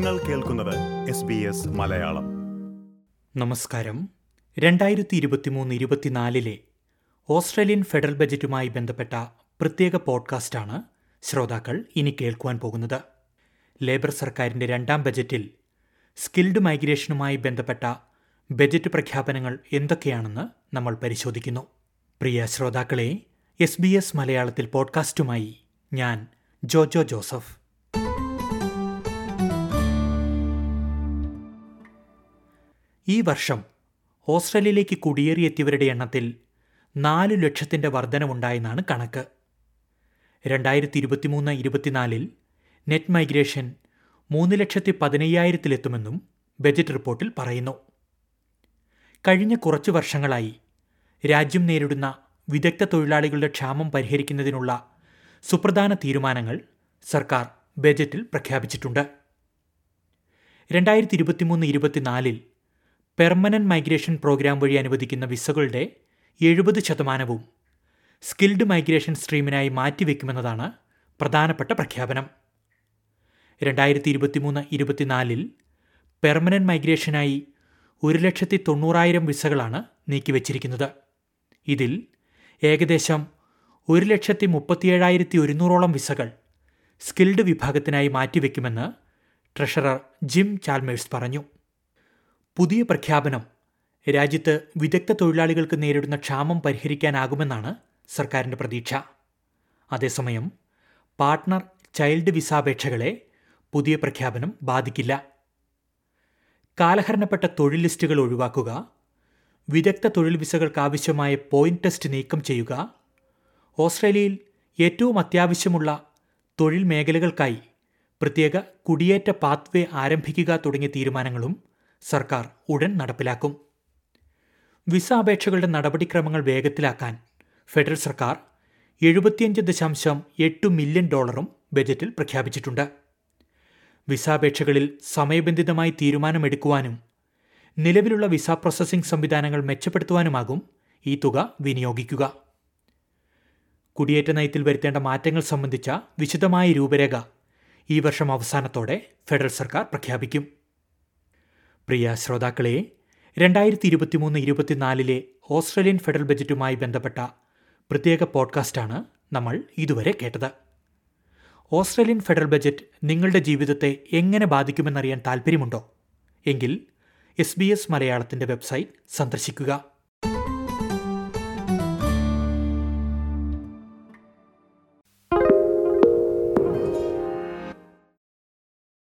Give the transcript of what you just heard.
നിങ്ങൾ കേൾക്കുന്നത് S B S Malayalam. നമസ്കാരം. രണ്ടായിരത്തി ഇരുപത്തിമൂന്ന് ഇരുപത്തിനാലിലെ ഓസ്ട്രേലിയൻ ഫെഡറൽ ബജറ്റുമായി ബന്ധപ്പെട്ട പ്രത്യേക പോഡ്കാസ്റ്റാണ് ശ്രോതാക്കൾ ഇനി കേൾക്കുവാൻ പോകുന്നത്. ലേബർ സർക്കാരിന്റെ രണ്ടാം ബജറ്റിൽ സ്കിൽഡ് മൈഗ്രേഷനുമായി ബന്ധപ്പെട്ട ബജറ്റ് പ്രഖ്യാപനങ്ങൾ എന്തൊക്കെയാണെന്ന് നമ്മൾ പരിശോധിക്കുന്നു. പ്രിയ ശ്രോതാക്കളെ എസ് ബി എസ് മലയാളത്തിൽ പോഡ്കാസ്റ്റുമായി ഞാൻ ജോജോ ജോസഫ്. ഈ വർഷം ഓസ്ട്രേലിയയിലേക്ക് കുടിയേറിയെത്തിയവരുടെ എണ്ണത്തിൽ നാല് ലക്ഷത്തിന്റെ വർധനവുണ്ടായെന്നാണ് കണക്ക്. രണ്ടായിരത്തി ഇരുപത്തിമൂന്ന് ഇരുപത്തിനാലിൽ നെറ്റ് മൈഗ്രേഷൻ മൂന്ന് ലക്ഷത്തി പതിനയ്യായിരത്തിലെത്തുമെന്നും ബജറ്റ് റിപ്പോർട്ടിൽ പറയുന്നു. കഴിഞ്ഞ കുറച്ചു വർഷങ്ങളായി രാജ്യം നേരിടുന്ന വിദഗ്ധ തൊഴിലാളികളുടെ ക്ഷാമം പരിഹരിക്കുന്നതിനുള്ള സുപ്രധാന തീരുമാനങ്ങൾ സർക്കാർ ബജറ്റിൽ പ്രഖ്യാപിച്ചിട്ടുണ്ട്. രണ്ടായിരത്തി ഇരുപത്തിമൂന്ന് ഇരുപത്തിനാലിൽ പെർമനന്റ് മൈഗ്രേഷൻ പ്രോഗ്രാം വഴി അനുവദിക്കുന്ന വിസകളുടെ എഴുപത് ശതമാനവും സ്കിൽഡ് മൈഗ്രേഷൻ സ്ട്രീമിനായി മാറ്റിവെക്കുമെന്നതാണ് പ്രധാനപ്പെട്ട പ്രഖ്യാപനം. രണ്ടായിരത്തി ഇരുപത്തിമൂന്ന് ഇരുപത്തിനാലിൽ പെർമനന്റ് മൈഗ്രേഷനായി ഒരു ലക്ഷത്തി തൊണ്ണൂറായിരം വിസകളാണ് നീക്കിവച്ചിരിക്കുന്നത്. ഇതിൽ ഏകദേശം ഒരു ലക്ഷത്തി മുപ്പത്തിയേഴായിരത്തി ഒരുന്നൂറോളം വിസകൾ സ്കിൽഡ് വിഭാഗത്തിനായി മാറ്റിവെക്കുമെന്ന് ട്രഷറർ ജിം ചാൽമേഴ്സ് പറഞ്ഞു. പുതിയ പ്രഖ്യാപനം. രാജ്യത്ത് വിദഗ്ധ തൊഴിലാളികൾക്ക് നേരിടുന്ന ക്ഷാമം പരിഹരിക്കാനാകുമെന്നാണ് സർക്കാരിന്റെ പ്രതീക്ഷ. അതേസമയം പാർട്ട്ണർ ചൈൽഡ് വിസാപേക്ഷകളെ പുതിയ പ്രഖ്യാപനം ബാധിക്കില്ല. കാലഹരണപ്പെട്ട തൊഴിൽ ലിസ്റ്റുകൾ ഒഴിവാക്കുക വിദഗ്ധ തൊഴിൽ വിസകൾക്ക് ആവശ്യമായ പോയിന്റ് ടെസ്റ്റ് നീക്കം ചെയ്യുക ഓസ്ട്രേലിയയിൽ ഏറ്റവും അത്യാവശ്യമുള്ള തൊഴിൽ മേഖലകൾക്കായി പ്രത്യേക കുടിയേറ്റ പാത്വേ ആരംഭിക്കുക തുടങ്ങിയ തീരുമാനങ്ങളും സർക്കാർ ഉടൻ നടപ്പിലാക്കും. വിസ അപേക്ഷകളുടെ നടപടിക്രമങ്ങൾ വേഗത്തിലാക്കാൻ ഫെഡറൽ സർക്കാർ എഴുപത്തിയഞ്ച് ദശാംശം എട്ട് മില്യൺ ഡോളറും ബജറ്റിൽ പ്രഖ്യാപിച്ചിട്ടുണ്ട്. വിസാപേക്ഷകളിൽ സമയബന്ധിതമായി തീരുമാനമെടുക്കുവാനും നിലവിലുള്ള വിസ പ്രോസസ്സിംഗ് സംവിധാനങ്ങൾ മെച്ചപ്പെടുത്തുവാനുമാകും ഈ തുക വിനിയോഗിക്കുക. കുടിയേറ്റ നയത്തിൽ വരുത്തേണ്ട മാറ്റങ്ങൾ സംബന്ധിച്ച വിശദമായ രൂപരേഖ ഈ വർഷം അവസാനത്തോടെ ഫെഡറൽ സർക്കാർ പ്രഖ്യാപിക്കും. പ്രിയ ശ്രോതാക്കളെ രണ്ടായിരത്തി ഇരുപത്തിമൂന്ന് ഇരുപത്തിനാലിലെ ഓസ്ട്രേലിയൻ ഫെഡറൽ ബജറ്റുമായി ബന്ധപ്പെട്ട പ്രത്യേക പോഡ്കാസ്റ്റാണ് നമ്മൾ ഇതുവരെ കേട്ടത്. ഓസ്ട്രേലിയൻ ഫെഡറൽ ബജറ്റ് നിങ്ങളുടെ ജീവിതത്തെ എങ്ങനെ ബാധിക്കുമെന്നറിയാൻ താൽപ്പര്യമുണ്ടോ? എങ്കിൽ എസ് ബി എസ് മലയാളത്തിന്റെ വെബ്സൈറ്റ് സന്ദർശിക്കുക.